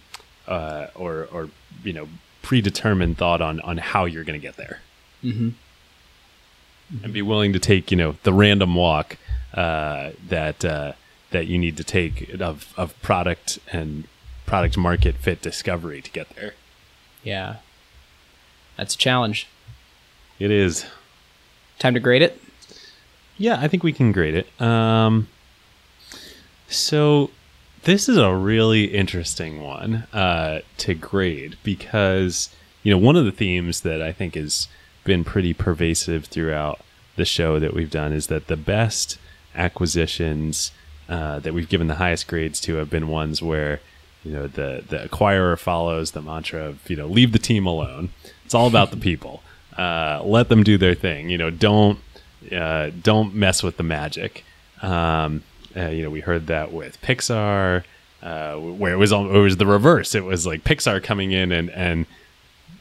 uh, or or you know predetermined thought on on how you're going to get there and be willing to take you know the random walk uh, that uh, that you need to take of of product and product market fit discovery to get there. yeah that's a challenge It is. time to grade it Yeah, I think we can grade it. Um, so this is a really interesting one uh, to grade because you know one of the themes that I think has been pretty pervasive throughout the show that we've done is that the best acquisitions uh, that we've given the highest grades to have been ones where you know the the acquirer follows the mantra of you know leave the team alone. It's all about the people. Uh, let them do their thing. You know, don't uh, don't mess with the magic. Um, uh, you know, we heard that with Pixar, uh, where it was al- it was the reverse. It was like Pixar coming in and and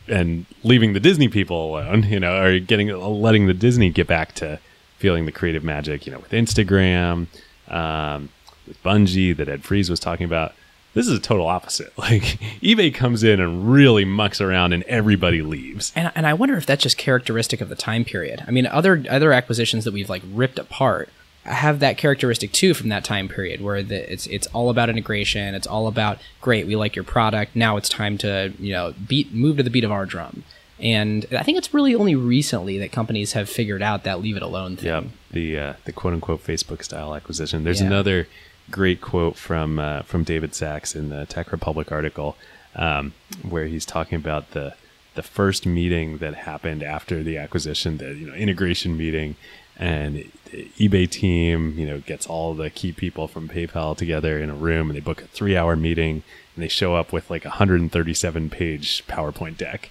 and leaving the Disney people alone. You know, or getting letting the Disney get back to feeling the creative magic. You know, with Instagram, um, with Bungie that Ed Fries was talking about. This is a total opposite. Like eBay comes in and really mucks around, and everybody leaves. and, and I wonder if that's just characteristic of the time period. I mean, other other acquisitions that we've like ripped apart have that characteristic too from that time period where the, it's it's all about integration. It's all about great. We like your product. Now it's time to you know beat move to the beat of our drum. And I think it's really only recently that companies have figured out that leave it alone thing. Yep, the uh, the quote unquote Facebook style acquisition. There's Yeah. another great quote from uh, from David Sacks in the Tech Republic article um, where he's talking about the the first meeting that happened after the acquisition, the you know integration meeting, and the eBay team you know gets all the key people from PayPal together in a room and they book a three hour meeting and they show up with like a 137 page PowerPoint deck.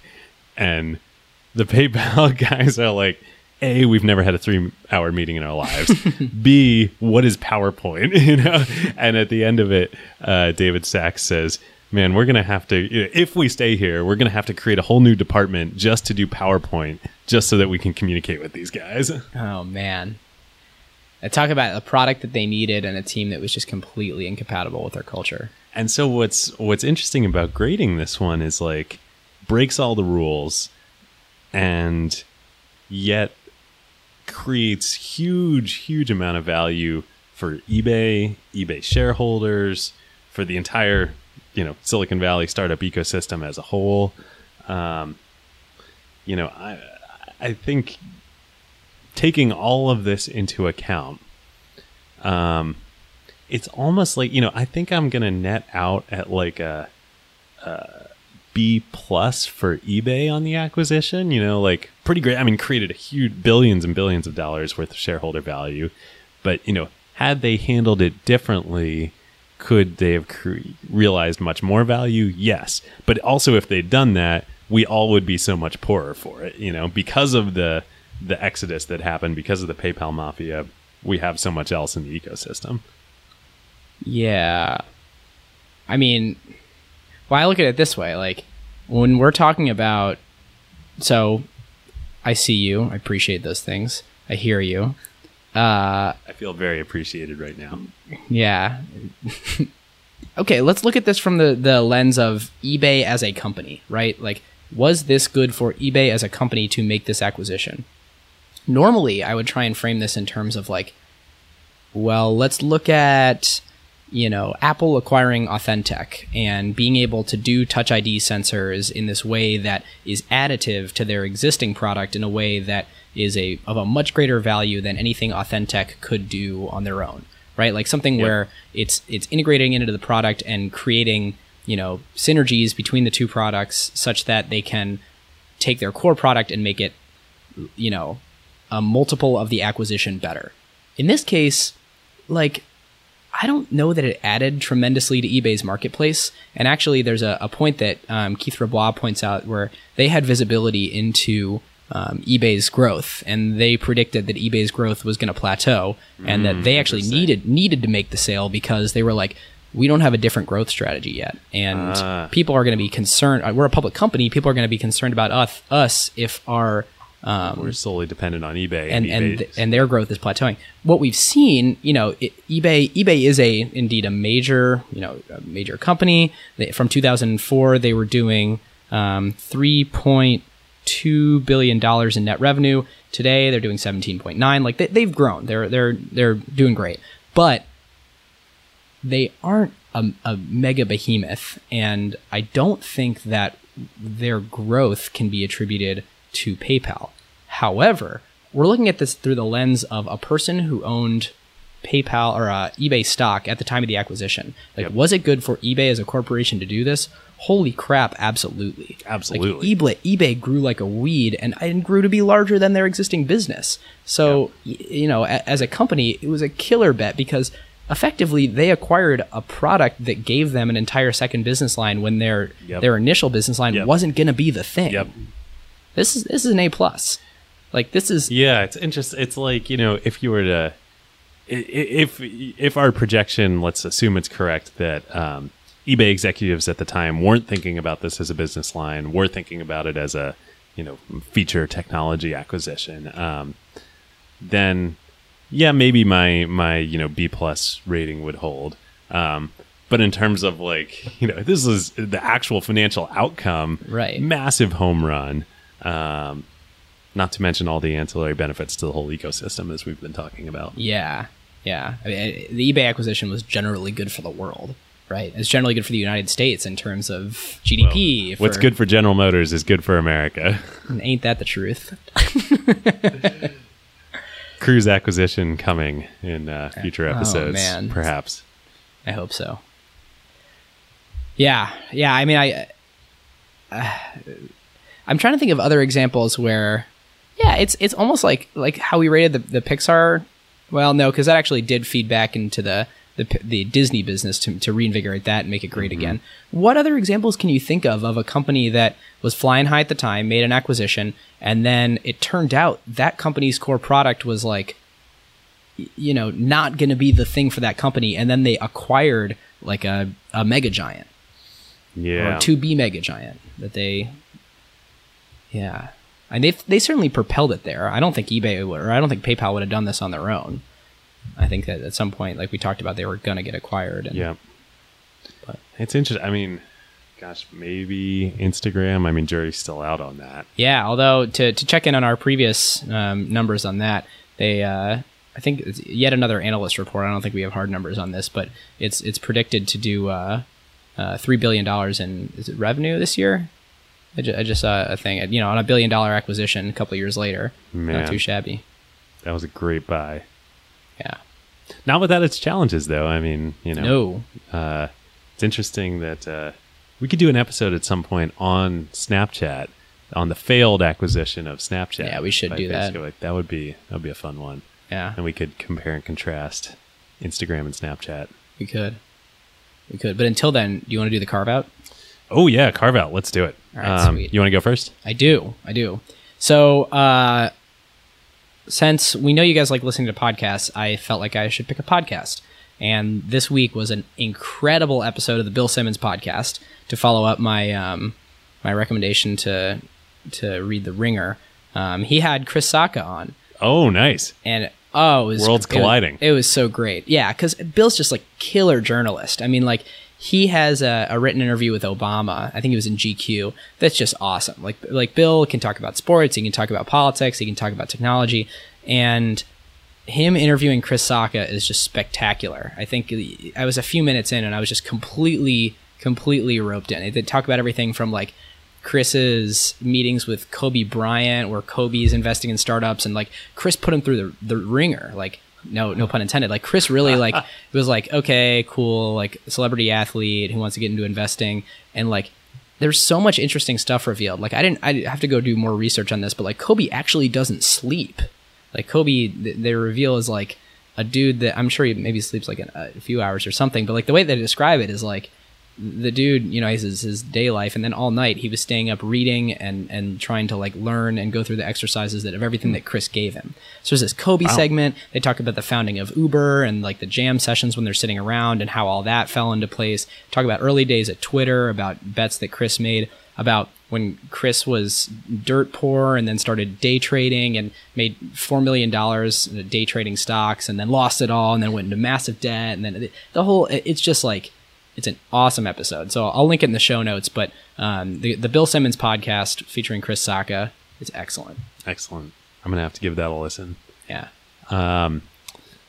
And the PayPal guys are like, A, we've never had a three hour meeting in our lives. B, what is PowerPoint? you know? And at the end of it, uh, David Sacks says, Man, we're gonna have to you know, if we stay here, we're gonna have to create a whole new department just to do PowerPoint, just so that we can communicate with these guys. Oh man. I talk about a product that they needed and a team that was just completely incompatible with their culture. And so what's what's interesting about grading this one is like breaks all the rules and yet creates huge huge amount of value for eBay, eBay shareholders, for the entire, you know, Silicon Valley startup ecosystem as a whole. Um, you know, I I think taking all of this into account, um, it's almost like you know I think I'm gonna net out at like a, a B plus for eBay on the acquisition. You know, like pretty great. I mean, created a huge billions and billions of dollars worth of shareholder value, but you know, had they handled it differently. Could they have cre- realized much more value? Yes, but also if they'd done that, we all would be so much poorer for it. You know, because of the the exodus that happened because of the PayPal mafia, we have so much else in the ecosystem. Yeah. I mean, well, I look at it this way like, when we're talking about, so I see you, I appreciate those things, I hear you. Uh, I feel very appreciated right now. yeah. okay, let's look at this from the, the lens of eBay as a company, right? Like, was this good for eBay as a company to make this acquisition? Normally, I would try and frame this in terms of like, well, let's look at you know Apple acquiring Authentec and being able to do Touch ID sensors in this way that is additive to their existing product in a way that is a of a much greater value than anything Authentec could do on their own, right? Like something Yep. where it's it's integrating into the product and creating you know synergies between the two products such that they can take their core product and make it you know a multiple of the acquisition better. In this case, like I don't know that it added tremendously to eBay's marketplace. And actually, there's a, a point that um, Keith Rabois points out where they had visibility into um, eBay's growth, and they predicted that eBay's growth was going to plateau, and that they actually needed needed to make the sale because they were like, we don't have a different growth strategy yet, and Ah. people are going to be concerned. uh, We're a public company. People are going to be concerned about us us if our um, We're solely dependent on eBay, and and eBay- th- and their growth is plateauing. What we've seen, you know, it, eBay eBay is a indeed a major you know a major company. They, from 2004, they were doing um, 3.2 billion dollars in net revenue. Today, they're doing 17.9. Like they, they've grown. They're they're they're doing great, but they aren't a, a mega behemoth, and I don't think that their growth can be attributed to PayPal. However, we're looking at this through the lens of a person who owned PayPal or uh, eBay stock at the time of the acquisition. Like, Yep. was it good for eBay as a corporation to do this? Holy crap! Absolutely, Absolutely. Like, eBay, eBay grew like a weed, and, and grew to be larger than their existing business. So, y- you know, a, as a company, it was a killer bet because effectively they acquired a product that gave them an entire second business line when their Yep. their initial business line Yep. wasn't going to be the thing. This is this is an A plus. Like this is Yeah, it's interesting. It's like you know, if you were to, if if our projection, let's assume it's correct that um, eBay executives at the time weren't thinking about this as a business line, were thinking about it as a you know feature technology acquisition. Um, then, yeah, maybe my my you know B plus rating would hold. Um, but in terms of like you know, this is the actual financial outcome, Right. Massive home run. Um, not to mention all the ancillary benefits to the whole ecosystem as we've been talking about. yeah, yeah. I mean, the eBay acquisition was generally good for the world, right? It's generally good for the United States in terms of GDP. What's for- good for General Motors is good for America. Ain't that the truth? Cruise acquisition coming in uh, future Oh, episodes, man. perhaps. I hope so. Yeah, yeah. I mean, I, uh, I'm trying to think of other examples where, yeah, it's it's almost like like how we rated the the Pixar. Well, no, because that actually did feed back into the the the Disney business to to reinvigorate that and make it great mm-hmm. again. What other examples can you think of of a company that was flying high at the time, made an acquisition, and then it turned out that company's core product was like you know not going to be the thing for that company and then they acquired like a, a mega giant Yeah. or to be mega giant that they yeah and they they certainly propelled it there i don't think ebay would, or i don't think paypal would have done this on their own i think that at some point like we talked about they were going to get acquired and Yeah. But- it's interesting. I mean, gosh, maybe Instagram. I mean, jury's still out on that. yeah although to, to check in on our previous um, numbers on that they uh, i think it's yet another analyst report i don't think we have hard numbers on this but it's it's predicted to do uh, uh, three billion dollars in is it revenue this year I, ju- I just saw a thing you know on a billion dollar acquisition a couple years later Man. not too shabby That was a great buy. yeah Not without its challenges, though. I mean, you know, no uh, it's interesting that uh, we could do an episode at some point on Snapchat on the failed acquisition of Snapchat. Yeah, we should do that. Facebook. That would be that would be a fun one, yeah and we could compare and contrast Instagram and Snapchat. we could we could but until then do you want to do the carve out Oh yeah, carve out. Let's do it. Um, sweet. You want to go first? I do. I do. So, uh, since we know you guys like listening to podcasts, I felt like I should pick a podcast. And this week was an incredible episode of the Bill Simmons podcast to follow up my um, my recommendation to to read The Ringer. Um, he had Chris Sacca on, Oh, nice. and oh, it was, Worlds it was- colliding. It was, so great. Yeah, because Bill's just like killer journalist. I mean, like he has a, a written interview with Obama. I think he was in GQ. That's just awesome. Like like Bill can talk about sports. He can talk about politics. He can talk about technology, and him interviewing Chris Sacca is just spectacular. I think I was a few minutes in and I was just completely, completely roped in. They talk about everything from like Chris's meetings with Kobe Bryant, where Kobe's investing in startups, and like Chris put him through the the ringer. Like no, no pun intended. Like Chris really like it was like okay, cool, like celebrity athlete who wants to get into investing, and like there's so much interesting stuff revealed. Like I didn't, I have to go do more research on this, but like Kobe actually doesn't sleep. Like Kobe, th- they reveal is like a dude that I'm sure he maybe sleeps like a, a few hours or something, but like the way they describe it is like the dude, you know, his, his day life, and then all night he was staying up reading and and trying to like learn and go through the exercises that of everything hmm. that Chris gave him. So there's this Kobe segment. They talk about the founding of Uber and like the jam sessions when they're sitting around and how all that fell into place. Talk about early days at Twitter, about bets that Chris made, about when Chris was dirt poor and then started day trading and made four million dollars day trading stocks and then lost it all and then went into massive debt and then the whole it's just like it's an awesome episode. So I'll link it in the show notes. But um, the the Bill Simmons podcast featuring Chris Sacca is excellent. Excellent. I'm gonna have to give that a listen. Yeah.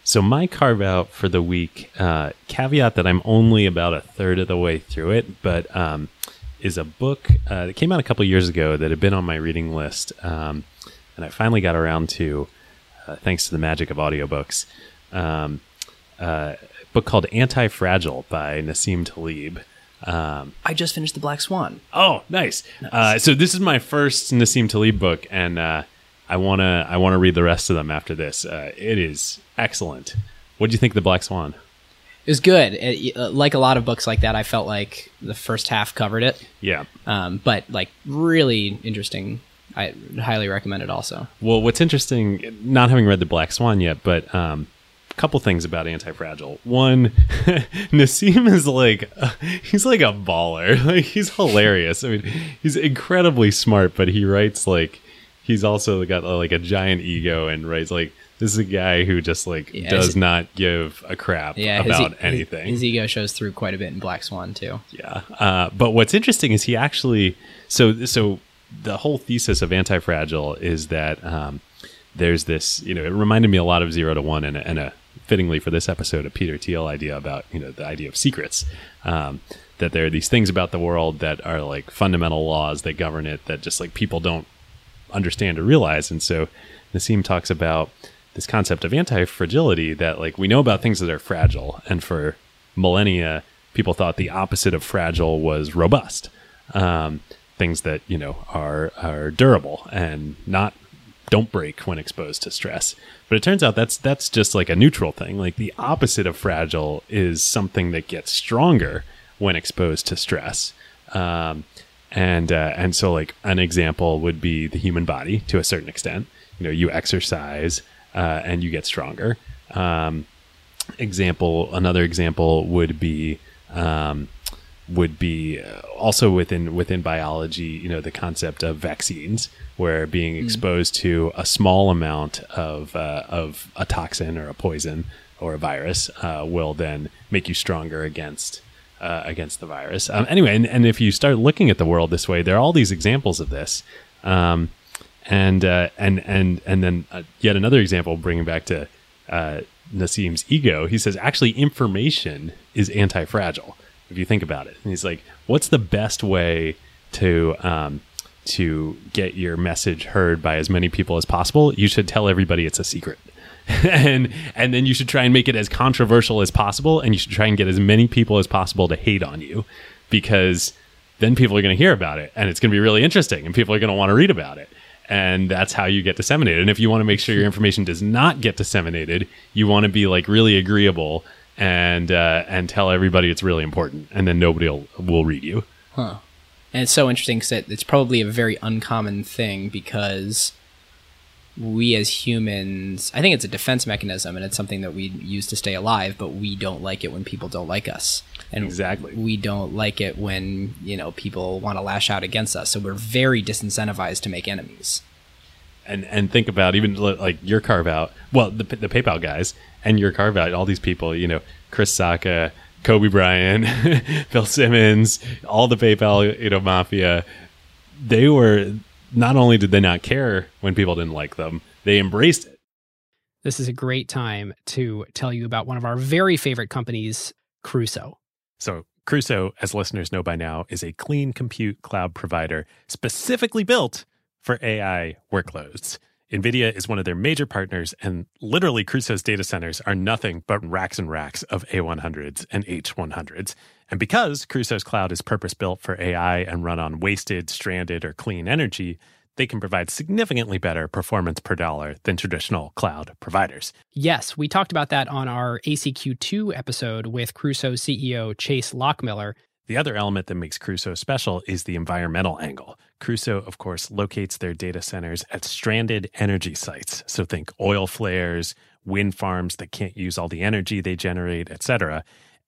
So my carve out for the week, uh, caveat that I'm only about a third of the way through it, but um, is a book uh, that came out a couple years ago that had been on my reading list, um, and I finally got around to, uh, thanks to the magic of audiobooks. Um, uh, book called Anti Fragile by Nassim Taleb. Um, I just finished The Black Swan. Oh, nice. Uh, so this is my first Nassim Taleb book, and uh, I wanna I wanna read the rest of them after this. Uh, it is excellent. What do you think of the Black Swan? It was good. It, uh, like a lot of books like that, I felt like the first half covered it, Yeah. um, but like really interesting. I highly recommend it. Also, Well, what's interesting, not having read the Black Swan yet, but um, a couple things about Anti-Fragile. One, Nassim is like he's like a baller. Like he's hilarious. I mean, he's incredibly smart, but he writes like he's also got uh, like a giant ego and writes like this is a guy who just like Yeah, does his- not give a crap yeah, about e- anything. His, ego shows through quite a bit in Black Swan too. Yeah. Uh, but what's interesting is he actually so so the whole thesis of anti-fragile is that um, there's this you know it reminded me a lot of zero to one and a fittingly for this episode a Peter Thiel idea about you know the idea of secrets. Um, that there are these things about the world that are like fundamental laws that govern it that just like people don't understand or realize. And so Nassim talks about this concept of anti-fragility that like we know about things that are fragile. And for millennia people thought the opposite of fragile was robust. Um, things that you know are are durable and not don't break when exposed to stress. But it turns out that's that's just like a neutral thing. Like the opposite of fragile is something that gets stronger when exposed to stress. Um, and uh, and so like an example would be the human body to a certain extent. You know, you exercise uh, and you get stronger. Um, example, another example would be um, would be uh, also within within biology. You know, the concept of vaccines, where being exposed to a small amount of uh, of a toxin or a poison or a virus uh, will then make you stronger against uh, against the virus. Um, anyway, and, and if you start looking at the world this way, there are all these examples of this. Um, and uh, and and and then uh, yet another example, bringing back to uh, Nassim's ego. He says actually information is anti-fragile. If you think about it, and he's like, what's the best way to um, to get your message heard by as many people as possible? You should tell everybody it's a secret. and and then you should try and make it as controversial as possible and you should try and get as many people as possible to hate on you because then people are going to hear about it and it's going to be really interesting and people are going to want to read about it and that's how you get disseminated and if you want to make sure your information does not get disseminated you want to be like really agreeable and uh, and tell everybody it's really important and then nobody will, will read you And it's so interesting because it, it's probably a very uncommon thing because we as humans, I think it's a defense mechanism and it's something that we use to stay alive, but we don't like it when people don't like us. And Exactly. we don't like it when, you know, people want to lash out against us. So we're very disincentivized to make enemies. and and think about even like your carve out well the, the paypal guys and your carve out all these people you know chris sacca kobe bryant bill simmons all the paypal you know mafia they were not only did they not care when people didn't like them they embraced it This is a great time to tell you about one of our very favorite companies, Crusoe. So, Crusoe, as listeners know by now, is a clean compute cloud provider specifically built for AI workloads. NVIDIA is one of their major partners, and literally, Crusoe's data centers are nothing but racks and racks of A100s and H100s. And because Crusoe's cloud is purpose built for AI and run on wasted, stranded, or clean energy, they can provide significantly better performance per dollar than traditional cloud providers. Yes, we talked about that on our ACQ2 episode with Crusoe CEO Chase Lockmiller. The other element that makes Crusoe special is the environmental angle. Crusoe, of course, locates their data centers at stranded energy sites. So think oil flares, wind farms that can't use all the energy they generate, etc.,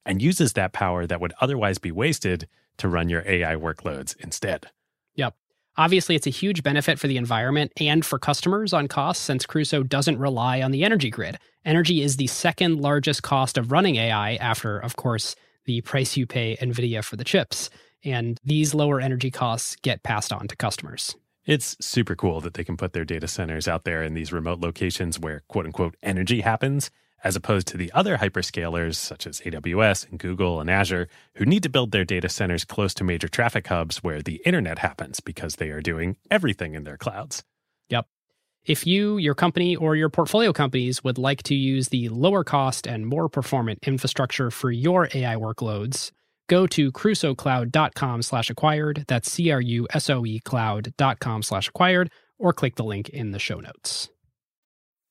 and uses that power that would otherwise be wasted to run your AI workloads instead. Yep. Obviously, it's a huge benefit for the environment and for customers on costs since Crusoe doesn't rely on the energy grid. Energy is the second largest cost of running AI after, of course, the price you pay NVIDIA for the chips. And these lower energy costs get passed on to customers. It's super cool that they can put their data centers out there in these remote locations where quote unquote energy happens, as opposed to the other hyperscalers such as AWS and Google and Azure, who need to build their data centers close to major traffic hubs where the internet happens because they are doing everything in their clouds. Yep. If you, your company, or your portfolio companies would like to use the lower cost and more performant infrastructure for your AI workloads, go to crusoecloud.com slash acquired. That's C-R-U-S-O-E cloud.com slash acquired, or click the link in the show notes.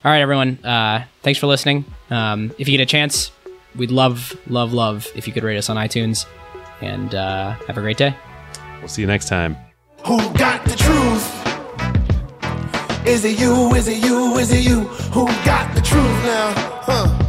All right, everyone. Uh, thanks for listening. Um, if you get a chance, we'd love, love, love if you could rate us on iTunes. And uh, have a great day. We'll see you next time. Who got the truth? Is it you? Is it you? Is it you? Who got the truth now? Huh?